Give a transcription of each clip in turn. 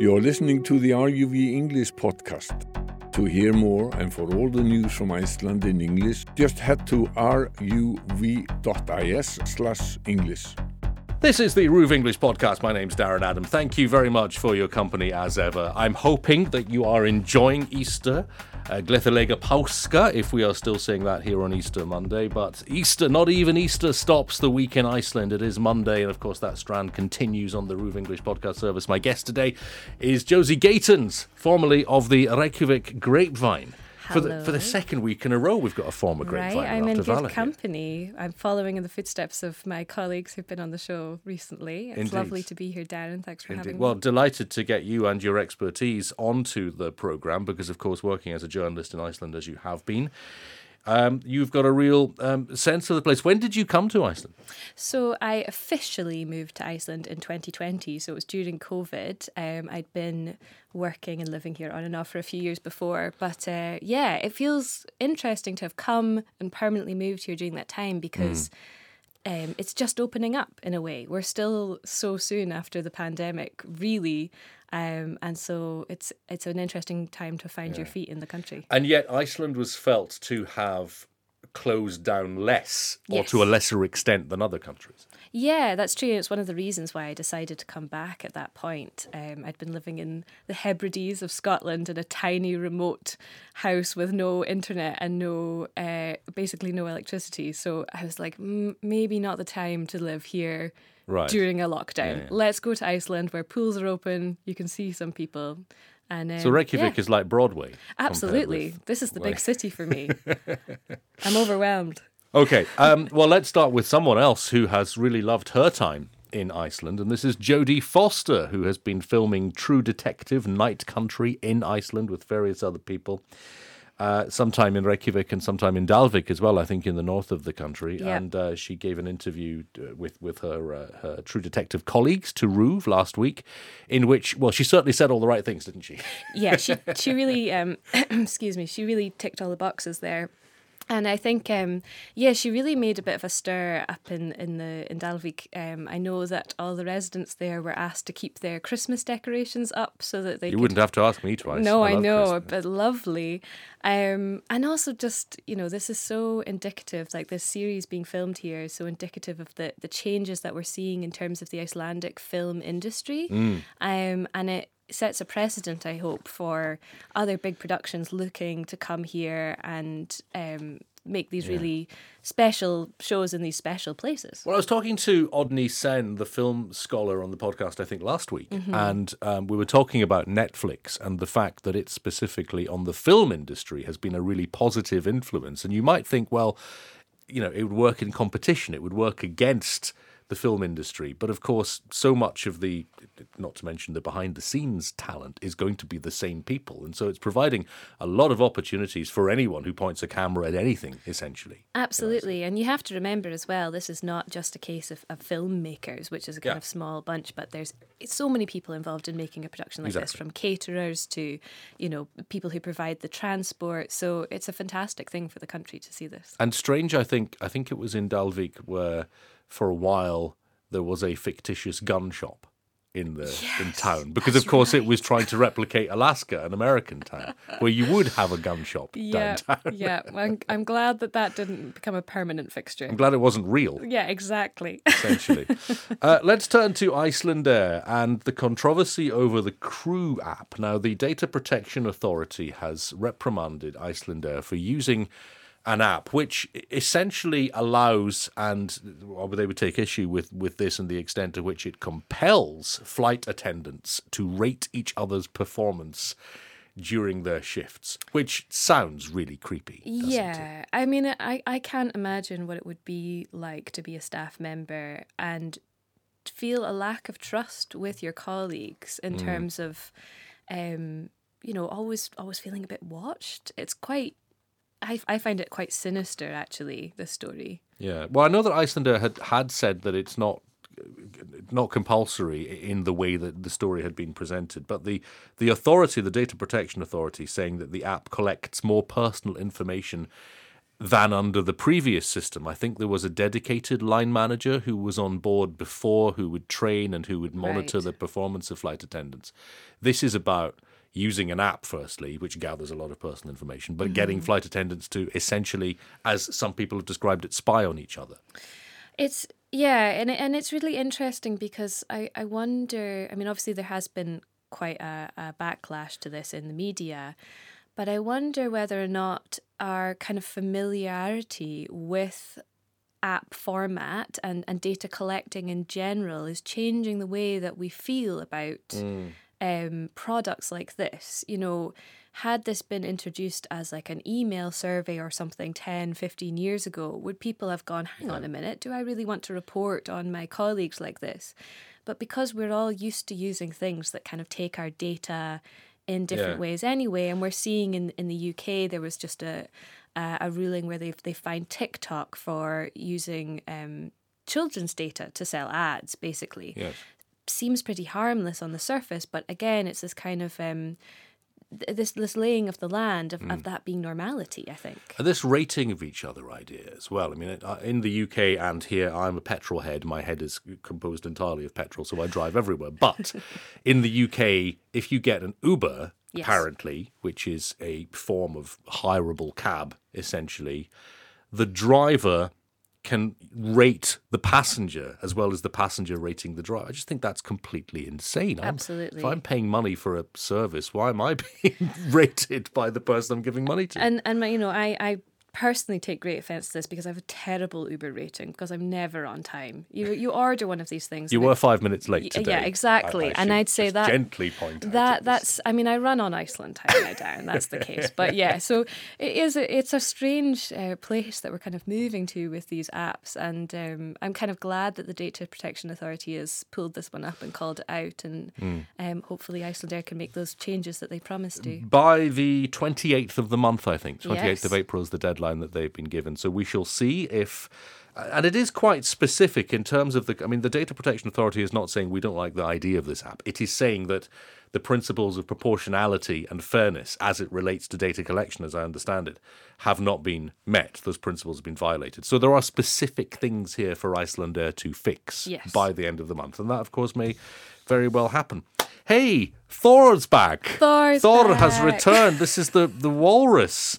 You're listening to the RUV English podcast. To hear more and for all the news from Iceland in English, just head to ruv.is/english. This is the RÚV English podcast. My name's Darren Adam. Thank you very much for your company as ever. I'm hoping that you are enjoying Easter. Uh, Glethalega Pauska, if we are still seeing that here on Easter Monday. But Easter, not even Easter, stops the week in Iceland. It is Monday, and of course, that strand continues on the RÚV English podcast service. My guest today is Josie Gaitens, formerly of the Reykjavik Grapevine. For the, for the second week in a row, we've got a former grapevine. Right, I'm in good Valur here. company. I'm following in the footsteps of my colleagues who've been on the show recently. It's Indeed. lovely to be here, Darren. Thanks for Indeed. having Well, me. Well, delighted to get you and your expertise onto the programme because, of course, working as a journalist in Iceland as you have been, um, you've got a real um, sense of the place. When did you come to Iceland? So I officially moved to Iceland in 2020. So it was during COVID. Um, I'd been working and living here on and off for a few years before. But uh, yeah, it feels interesting to have come and permanently moved here during that time because. Um, it's just opening up in a way. We're still so soon after the pandemic, really, um, and so it's it's an interesting time to find your feet in the country. And yet, Iceland was felt to have closed down less or to a lesser extent than other countries. Yeah, that's true. It's one of the reasons why I decided to come back at that point. Um, I'd been living in the Hebrides of Scotland in a tiny remote house with no internet and no, uh, basically no electricity. So I was like, maybe not the time to live here Right. during a lockdown. Yeah, yeah. Let's go to Iceland where pools are open. You can see some people. And um, So Reykjavik yeah, is like Broadway. absolutely. with- This is the like- big city for me. I'm overwhelmed. Okay, um, well, let's start with someone else who has really loved her time in Iceland, and this is Jodie Foster, who has been filming True Detective Night Country in Iceland with various other people. Uh, sometime in Reykjavik and sometime in Dalvik as well, I think, in the north of the country. Yeah. And uh, she gave an interview uh, with with her uh, her True Detective colleagues to RÚV last week, in which, well, she certainly said all the right things, didn't she? yeah, she she really um excuse me, she really ticked all the boxes there. And I think, um, yeah, she really made a bit of a stir up in, in the in Dalvik. Um, I know that all the residents there were asked to keep their Christmas decorations up so that they You could wouldn't have to ask me twice. no, I, love know, Christmas. but lovely. Um, and also just, you know, this is so indicative, like this series being filmed here is so indicative of the, the changes that we're seeing in terms of the Icelandic film industry. Mm. Um, and it sets a precedent, I hope, for other big productions looking to come here and um, make these really special shows in these special places. Well, I was talking to Odni Sen, the film scholar, on the podcast, I think, last week, and um, we were talking about Netflix and the fact that it specifically on the film industry has been a really positive influence. And you might think, well, you know, it would work in competition, it would work against the film industry. But of course, so much of the, not to mention the behind the scenes talent, is going to be the same people. And so it's providing a lot of opportunities for anyone who points a camera at anything, essentially. Absolutely. And you have to remember as well, this is not just a case of, of filmmakers, which is a kind Yeah. of small bunch, but there's so many people involved in making a production like this, from caterers to, you know, people who provide the transport. So it's a fantastic thing for the country to see this. And strange, I think, I think it was in Dalvik where, for a while, there was a fictitious gun shop in the in town because, of course, it was trying to replicate Alaska, an American town, where you would have a gun shop Yeah, downtown. yeah. Well, I'm, I'm glad that that didn't become a permanent fixture. I'm glad it wasn't real. Yeah, exactly. essentially. uh, let's turn to Icelandair and the controversy over the Crew app. Now, the Data Protection Authority has reprimanded Icelandair for using an app which essentially allows, and they would take issue with, with this and the extent to which it compels flight attendants to rate each other's performance during their shifts, which sounds really creepy. doesn't it? Yeah, I mean, I, I can't imagine what it would be like to be a staff member and feel a lack of trust with your colleagues in terms of, um, you know, always always feeling a bit watched. It's quite, I, I find it quite sinister actually. This story. Yeah. Well, I know that Icelandair had had said that it's not not compulsory in the way that the story had been presented, but the the authority, the data protection authority, saying that the app collects more personal information than under the previous system. I think there was a dedicated line manager who was on board before who would train and who would monitor Right. the performance of flight attendants. This is about using an app, firstly, which gathers a lot of personal information, but getting mm. flight attendants to essentially, as some people have described it, spy on each other. It's yeah, and and it's really interesting because I I wonder. I mean, obviously there has been quite a, a backlash to this in the media, but I wonder whether or not our kind of familiarity with app format and, and data collecting in general is changing the way that we feel about mm. Um, products like this. You know, had this been introduced as like an email survey or something 10, 15 years ago, would people have gone, hang on a minute, do I really want to report on my colleagues like this? But because we're all used to using things that kind of take our data in different Yeah. ways anyway, and we're seeing in, in the UK there was just a a, a ruling where they they fined TikTok for using um, children's data to sell ads, basically Yes. Seems pretty harmless on the surface, but again, it's this kind of um, this this laying of the land of, of that being normality. I think. And this rating of each other idea as well. I mean, uh, in the UK and here, I'm a petrol head. My head is composed entirely of petrol, so I drive everywhere. But in the UK, if you get an Uber, Yes. apparently, which is a form of hireable cab, essentially, the driver can rate the passenger as well as the passenger rating the driver. I just think that's completely insane. I'm- Absolutely. if I'm paying money for a service, why am I being rated by the person I'm giving money to? And and you know, I I personally take great offence to this because I have a terrible Uber rating because I'm never on time. You you order one of these things. You were five minutes late today. yeah, exactly. I- I And I'd say that- gently point that that's i mean i run on iceland time now down that's the case but yeah so it is a, it's a strange uh, place that we're kind of moving to with these apps and um, i'm kind of glad that the data protection authority has pulled this one up and called it out and Hmm. um, hopefully icelandair can make those changes that they promised to by the 28th of the month, I think. 28th of April is the deadline that they've been given. So we shall see if. And it is quite specific in terms of the. I mean, the Data Protection Authority is not saying we don't like the idea of this app. It is saying that the principles of proportionality and fairness, as it relates to data collection, as I understand it, have not been met. Those principles have been violated. So there are specific things here for Icelandair to fix Yes. by the end of the month. And that, of course, may very well happen. Hey, Thor's back. Thor's Thor has returned. This is the, the walrus,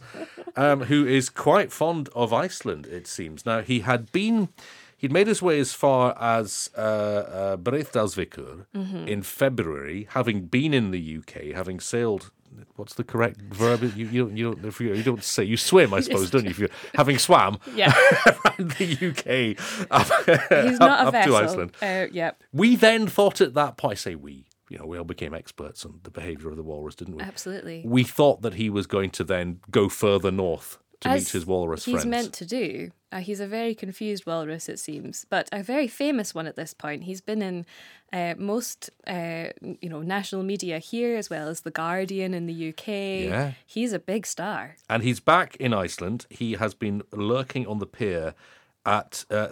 um, who is quite fond of Iceland, it seems. Now, he had been, he'd made his way as far as uh, uh, Breiðdalsvíkur Mm-hmm. in February, having been in the UK, having sailed. What's the correct verb? You, you, don't, you, don't, if you, don't say, you swim, I suppose, don't you? If you're having swam yeah around the UK up, a up to Iceland. uh, yeah We then thought at that point, I say we, you know, we all became experts on the behaviour of the walrus, didn't we? absolutely We thought that he was going to then go further north to meet his walrus he's friends. meant to do. Uh, he's a very confused walrus, it seems, but a very famous one at this point. He's been in uh, most, uh, you know, national media here as well as the Guardian in the UK. Yeah. he's a big star. and he's back in Iceland. He has been lurking on the pier at uh.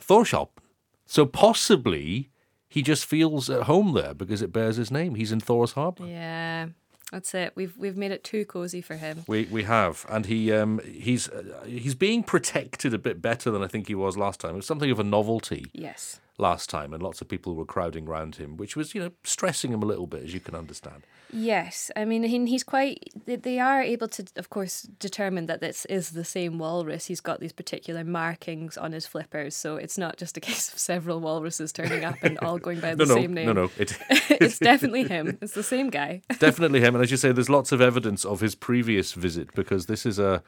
So possibly he just feels at home there because it bears his name. He's in Thor's Harbour. Yeah, that's it. We've we've made it too cozy for him. We we have, and he um he's uh, he's being protected a bit better than I think he was last time. It was something of a novelty Yes. Last time, and lots of people were crowding round him, which was you know stressing him a little bit, as you can understand. Yes, I mean he's quite. They, they are able to, of course, determine that this is the same walrus. He's got these particular markings on his flippers, so it's not just a case of several walruses turning up and all going by No, the no, same name. no, no. It, it's definitely him. It's the same guy. definitely him. And as you say, there's lots of evidence of his previous visit because this is a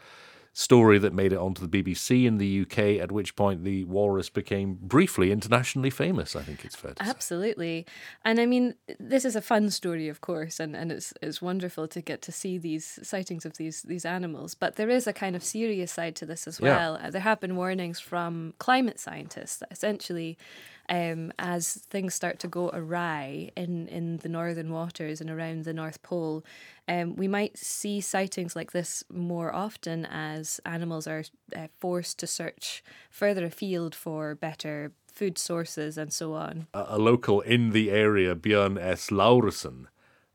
story that made it onto the BBC in the UK, at which point the walrus became briefly internationally famous, I think it's fair to say. Absolutely. And I mean, this is a fun story, of course, and, and it's it's wonderful to get to see these sightings of these these animals. But there is a kind of serious side to this as well. Uh, There have been warnings from climate scientists that essentially um, as things start to go awry in, in the northern waters and around the North Pole, um, we might see sightings like this more often as animals are uh, forced to search further afield for better food sources and so on. a, a local in the area, Björn S. Laursen,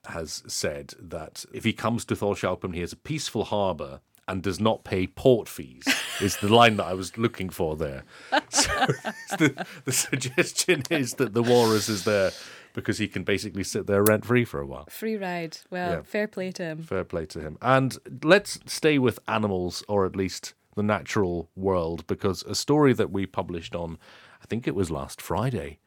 has said that if he comes to Þórshöfn, he has a peaceful harbour and does not pay port fees. is the line that I was looking for there. So the, the suggestion is that the walrus is there because he can basically sit there rent free for a while. Free ride. Well, Yeah. fair play to him. Fair play to him. And let's stay with animals, or at least the natural world, because a story that we published on, I think it was last Friday,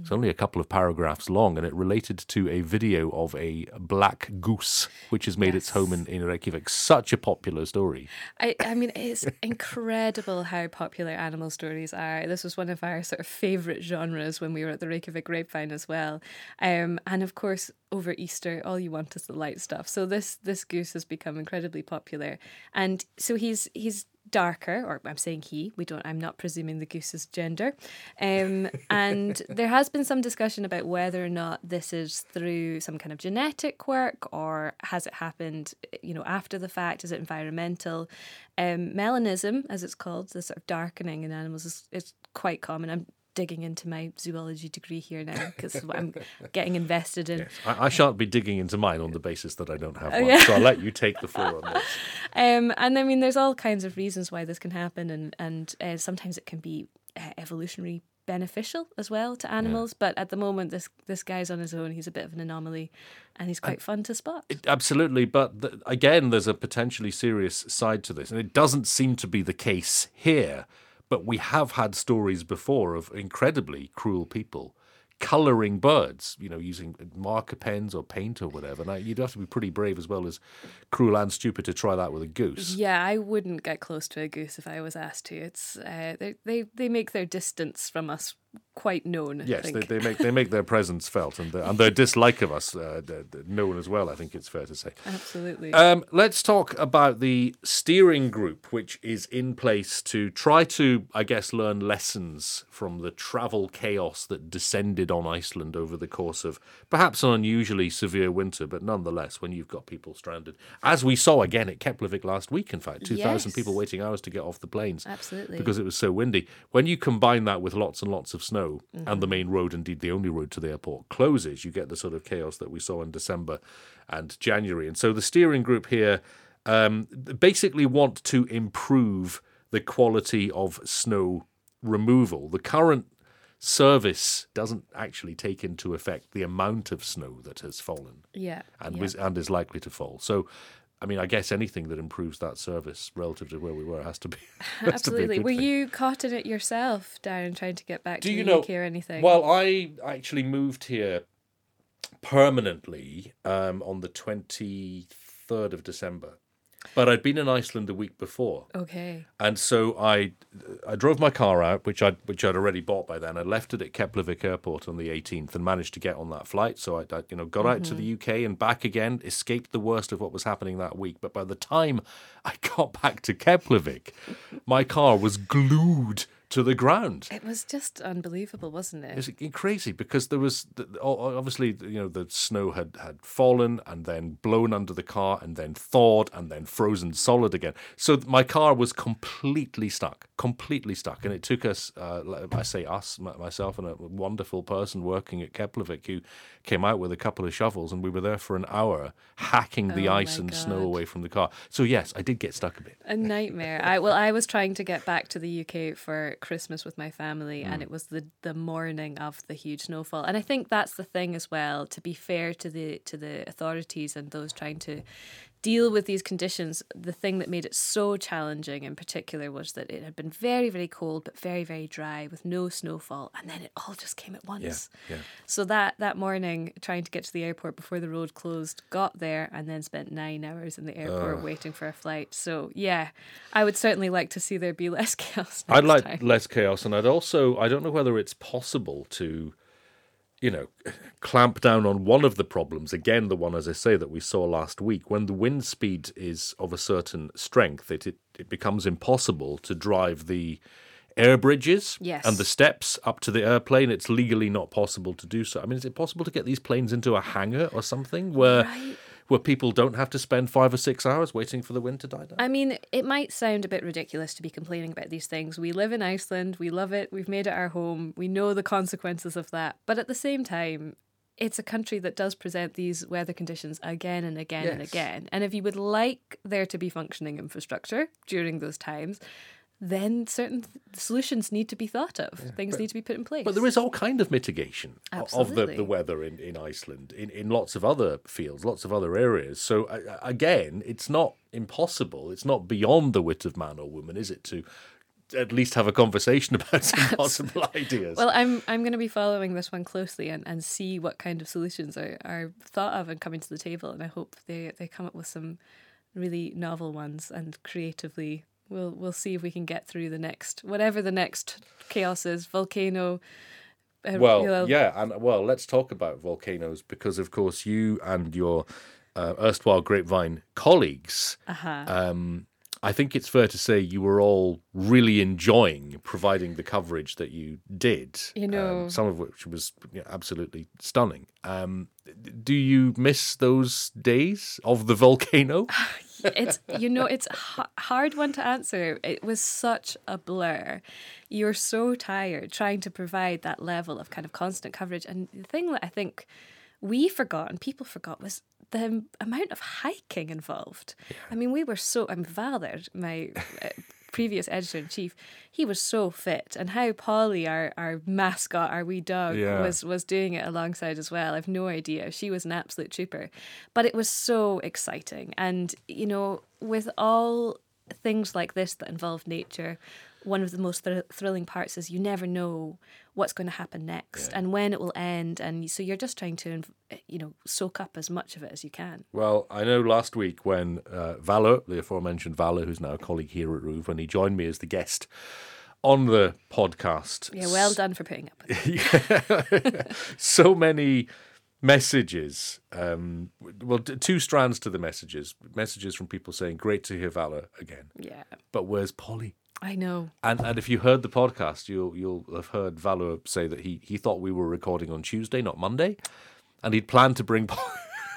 it's only a couple of paragraphs long, and it related to a video of a black goose, which has made its home in, in Reykjavik. Such a popular story. I, I mean, it's incredible how popular animal stories are. This was one of our sort of favourite genres when we were at the Reykjavik Grapevine as well. Um, and of course, over Easter, all you want is the light stuff. So this this goose has become incredibly popular, and so he's he's darker, or I'm saying he. We don't. I'm not presuming the goose's gender. Um, and there has been some discussion about whether or not this is through some kind of genetic work or has it happened, you know, after the fact? Is it environmental? Um, melanism, as it's called, the sort of darkening in animals, is, is quite common. I'm digging into my zoology degree here now because I'm getting invested in. I, I shan't be digging into mine on the basis that I don't have one, Oh, yeah. so I'll let you take the floor on this. Um, and I mean, there's all kinds of reasons why this can happen, and and uh, sometimes it can be uh, evolutionary beneficial as well to animals. But at the moment, this this guy's on his own. He's a bit of an anomaly, and he's quite fun to spot. Absolutely, but th- again, there's a potentially serious side to this, and it doesn't seem to be the case here. But we have had stories before of incredibly cruel people coloring birds, you know, using marker pens or paint or whatever. Now, you'd have to be pretty brave as well as cruel and stupid to try that with a goose. Yeah, I wouldn't get close to a goose if I was asked to. It's uh, they they they make their distance from us quite known. Yes, they, they make they make their presence felt and their, and their dislike of us uh, d- d- known as well. I think it's fair to say. absolutely. Um, let's talk about the steering group, which is in place to try to, I guess, learn lessons from the travel chaos that descended on Iceland over the course of perhaps an unusually severe winter, but nonetheless, when you've got people stranded, as we saw again at Keflavik last week, in fact, 2,000 people waiting hours to get off the planes Absolutely. because it was so windy. When you combine that with lots and lots of snow, and the main road, indeed the only road to the airport, closes, you get the sort of chaos that we saw in December and January. And so the steering group here um, basically want to improve the quality of snow removal. The current service doesn't actually take into effect the amount of snow that has fallen yeah. and yeah. was and is likely to fall. So. I mean, I guess anything that improves that service relative to where we were has to be. has to be Absolutely. Were thing. you caught in it yourself, Darren, trying to get back Do to you the know? UK or anything? Well, I actually moved here permanently um, on the twenty third of December, but I'd been in Iceland a week before, okay. and so I I drove my car out, which I which I'd already bought by then. I left it at Keflavik Airport on the eighteenth and managed to get on that flight. So I, I you know got out to the mm-hmm. UK and back again, escaped the worst of what was happening that week. But by the time I got back to Keflavik, my car was glued to the ground. It was just unbelievable, wasn't it? It's crazy because there was obviously you know the snow had had fallen and then blown under the car and then thawed and then frozen solid again. So my car was completely stuck, completely stuck, and it took us, uh, I say us, myself, and a wonderful person working at Keflavik who came out with a couple of shovels, and we were there for an hour hacking the Oh ice and snow away from the car. So yes, I did get stuck a bit. a nightmare. I well, I was trying to get back to the UK for Christmas with my family, and hmm. it was the the morning of the huge snowfall. And I think that's the thing as well. To be fair to the to the authorities and those trying to deal with these conditions, the thing that made it so challenging in particular was that it had been very very cold but very very dry with no snowfall, and then it all just came at once. yeah. So that that morning, trying to get to the airport before the road closed, got there and then spent nine hours in the airport waiting for a flight. So yeah, I would certainly like to see there be less chaos. I'd like time. less chaos, and I'd also I don't know whether it's possible to, you know, clamp down on one of the problems. Again, the one as I say that we saw last week, when the wind speed is of a certain strength, it it, it becomes impossible to drive the air bridges Yes. and the steps up to the airplane. It's legally not possible to do so. I mean, is it possible to get these planes into a hangar or something where Right. Where people don't have to spend five or six hours waiting for the wind to die down? I mean, it might sound a bit ridiculous to be complaining about these things. We live in Iceland, we love it, we've made it our home, we know the consequences of that. But at the same time, it's a country that does present these weather conditions again and again and again. And if you would like there to be functioning infrastructure during those times, then certain th- solutions need to be thought of. Things need to be put in place. But there is all kind of mitigation o- of the, the weather in, in Iceland, in, in lots of other fields, lots of other areas. So uh, again, it's not impossible. It's not beyond the wit of man or woman, is it, to at least have a conversation about some possible ideas? Well, I'm I'm going to be following this one closely and, and see what kind of solutions are, are thought of and coming to the table. And I hope they, they come up with some really novel ones and creatively. We'll we'll see if we can get through the next whatever the next chaos is volcano. uh, Well, yeah, and well, let's talk about volcanoes because, of course, you and your uh, erstwhile grapevine colleagues. Uh-huh. Um, I think it's fair to say you were all really enjoying providing the coverage that you did. You know- um, some of which was you know, absolutely stunning. Um, do you miss those days of the volcano? it's you know it's h- hard one to answer. It was such a blur. You're so tired trying to provide that level of kind of constant coverage. And the thing that i think we forgot and people forgot was the amount of hiking involved. I mean we were so i'm Valder, my uh, previous editor in chief he was so fit and how polly our, our mascot our wee dog Yeah. was was doing it alongside as well. I've no idea. She was an absolute trooper. But it was so exciting. And, you know, with all things like this that involve nature, one of the most thr- thrilling parts is you never know what's going to happen next and when it will end. And so you're just trying to, you know, soak up as much of it as you can. Well, I know last week when uh, Valur, the aforementioned Valur, who's now a colleague here at RÚV, when he joined me as the guest on the podcast, Yeah, well done for putting up with it. so many messages. Um, well, two strands to the messages. Messages from people saying, "Great to hear Valur again," Yeah, but where's Polly? I know. And and if you heard the podcast, you'll you'll have heard Valur say that he he thought we were recording on Tuesday, not Monday, and he'd planned to bring.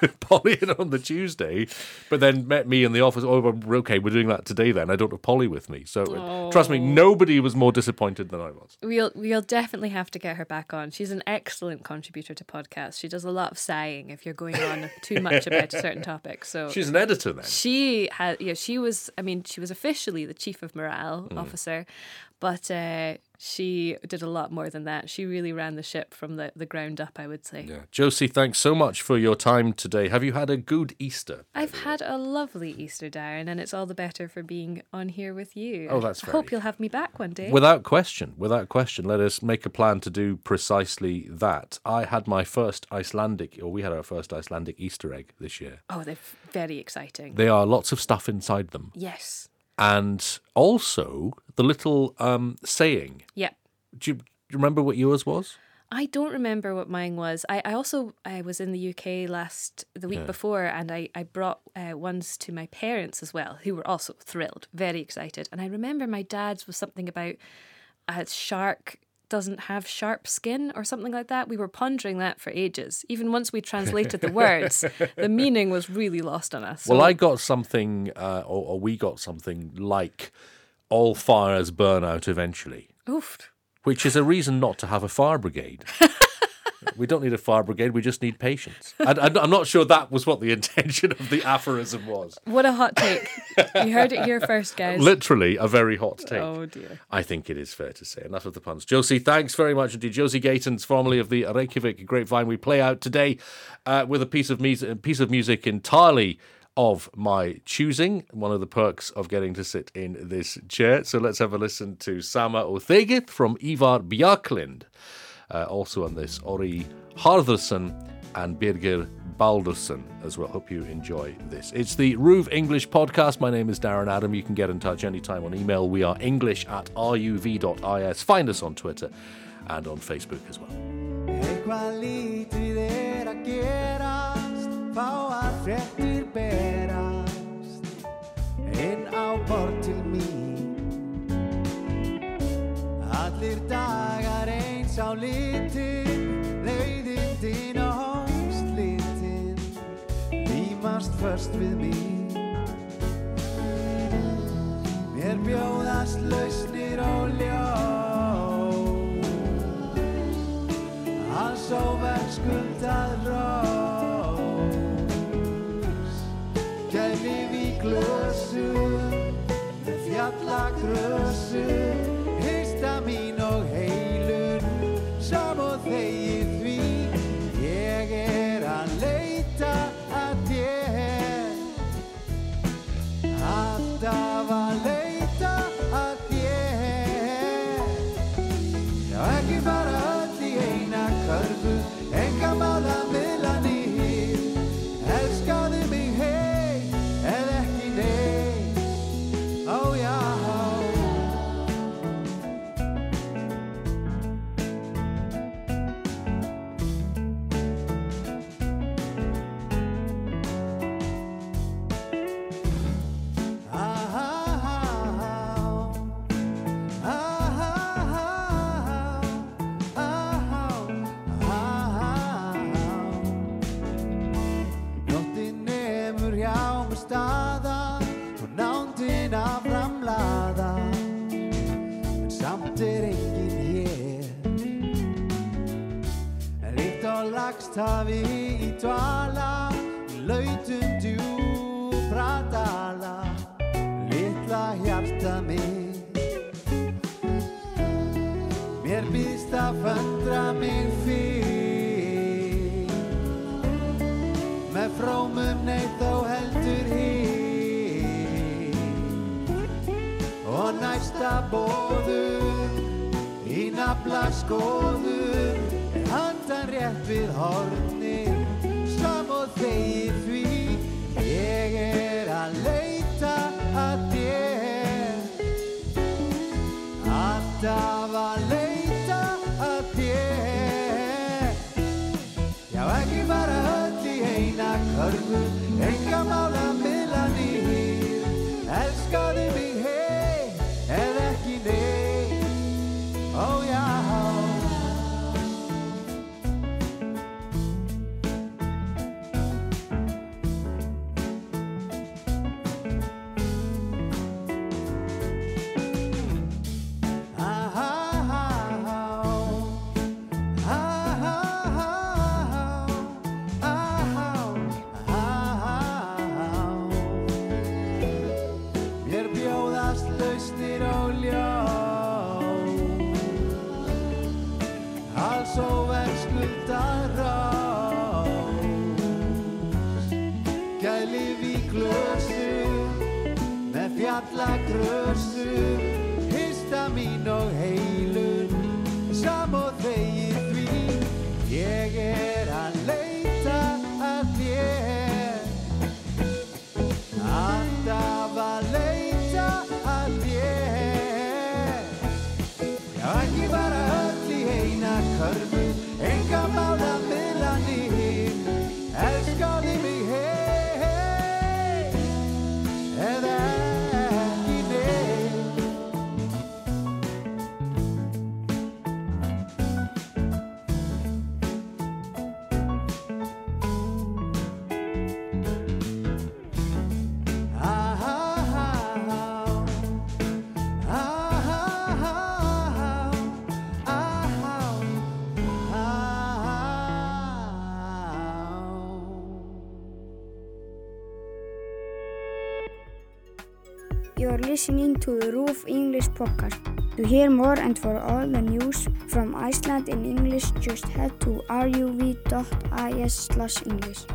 Polly in on the Tuesday, but then met me in the office. Oh, okay, we're doing that today. Then I don't have Polly with me, so uh, trust me, nobody was more disappointed than I was. We'll we'll definitely have to get her back on. She's an excellent contributor to podcasts. She does a lot of sighing if you're going on too much about a certain topic. So She's an editor then. she had yeah she was I mean she was officially the chief of morale Mm. officer, but uh, she did a lot more than that. She really ran the ship from the, the ground up. I would say. Yeah. Josie, thanks so much for your time today. Have you had a good Easter? I've had a lovely Easter, Darren, and it's all the better for being on here with you. Oh, that's I hope you'll have me back one day. Without question, without question, let us make a plan to do precisely that. I had my first Icelandic, or we had our first Icelandic Easter egg this year. oh, they're very exciting. They are lots of stuff inside them. yes. And also the little um, saying. Yep. Do you, do you remember what yours was? I don't remember what mine was. I, I also I was in the UK last the week before, and I I brought uh, ones to my parents as well, who were also thrilled, very excited. And I remember my dad's was something about a shark doesn't have sharp skin or something like that. We were pondering that for ages. Even once we translated the words, the meaning was really lost on us. Well, So- I got something, uh, or, or we got something like all fires burn out eventually. oof. which is a reason not to have a fire brigade. we don't need a fire brigade. We just need patience. And I'm not sure that was what the intention of the aphorism was. What a hot take! you heard it here first, guys. Literally, a very hot take. Oh dear. I think it is fair to say. Enough of the puns. Josie, thanks very much indeed. Josie Gaitens, formerly of the Reykjavik Grapevine, we play out today uh, with a piece of music, a piece of music entirely of my choosing. One of the perks of getting to sit in this chair. So let's have a listen to Sama og þegið from Ivar Bjarklind. Uh, also on this, Ori Harðarsson and Birgir Baldursson as well. Hope you enjoy this. It's the RÚV English podcast. My name is Darren Adam. You can get in touch anytime on email. We are english at ruv.is. Find us on Twitter and on Facebook as well. sá litinn leiðinn þín og hóst litinn límast först við mín. Mér bjóðast lausnir og ljó alls óverskuldað rós gæmið í glösu með fjalla grösu lagst hafi í dvala í lautum djúpra dala litla hjarta mitt mér býðst að föndra mig fyrr. Með frómum neitt þó heldur hinn. Og næsta bóður í nafla skoður handan rétt við hornin slam og þegi því. Ég er að leita að þér. Alltaf að leita að þér. Já, ekki bara öll í eina körfu, mín og heilun Sam og þegið því Ég er listening to the Roof English podcast. To hear more and for all the news from Iceland in English, just head to ruv.is slash English.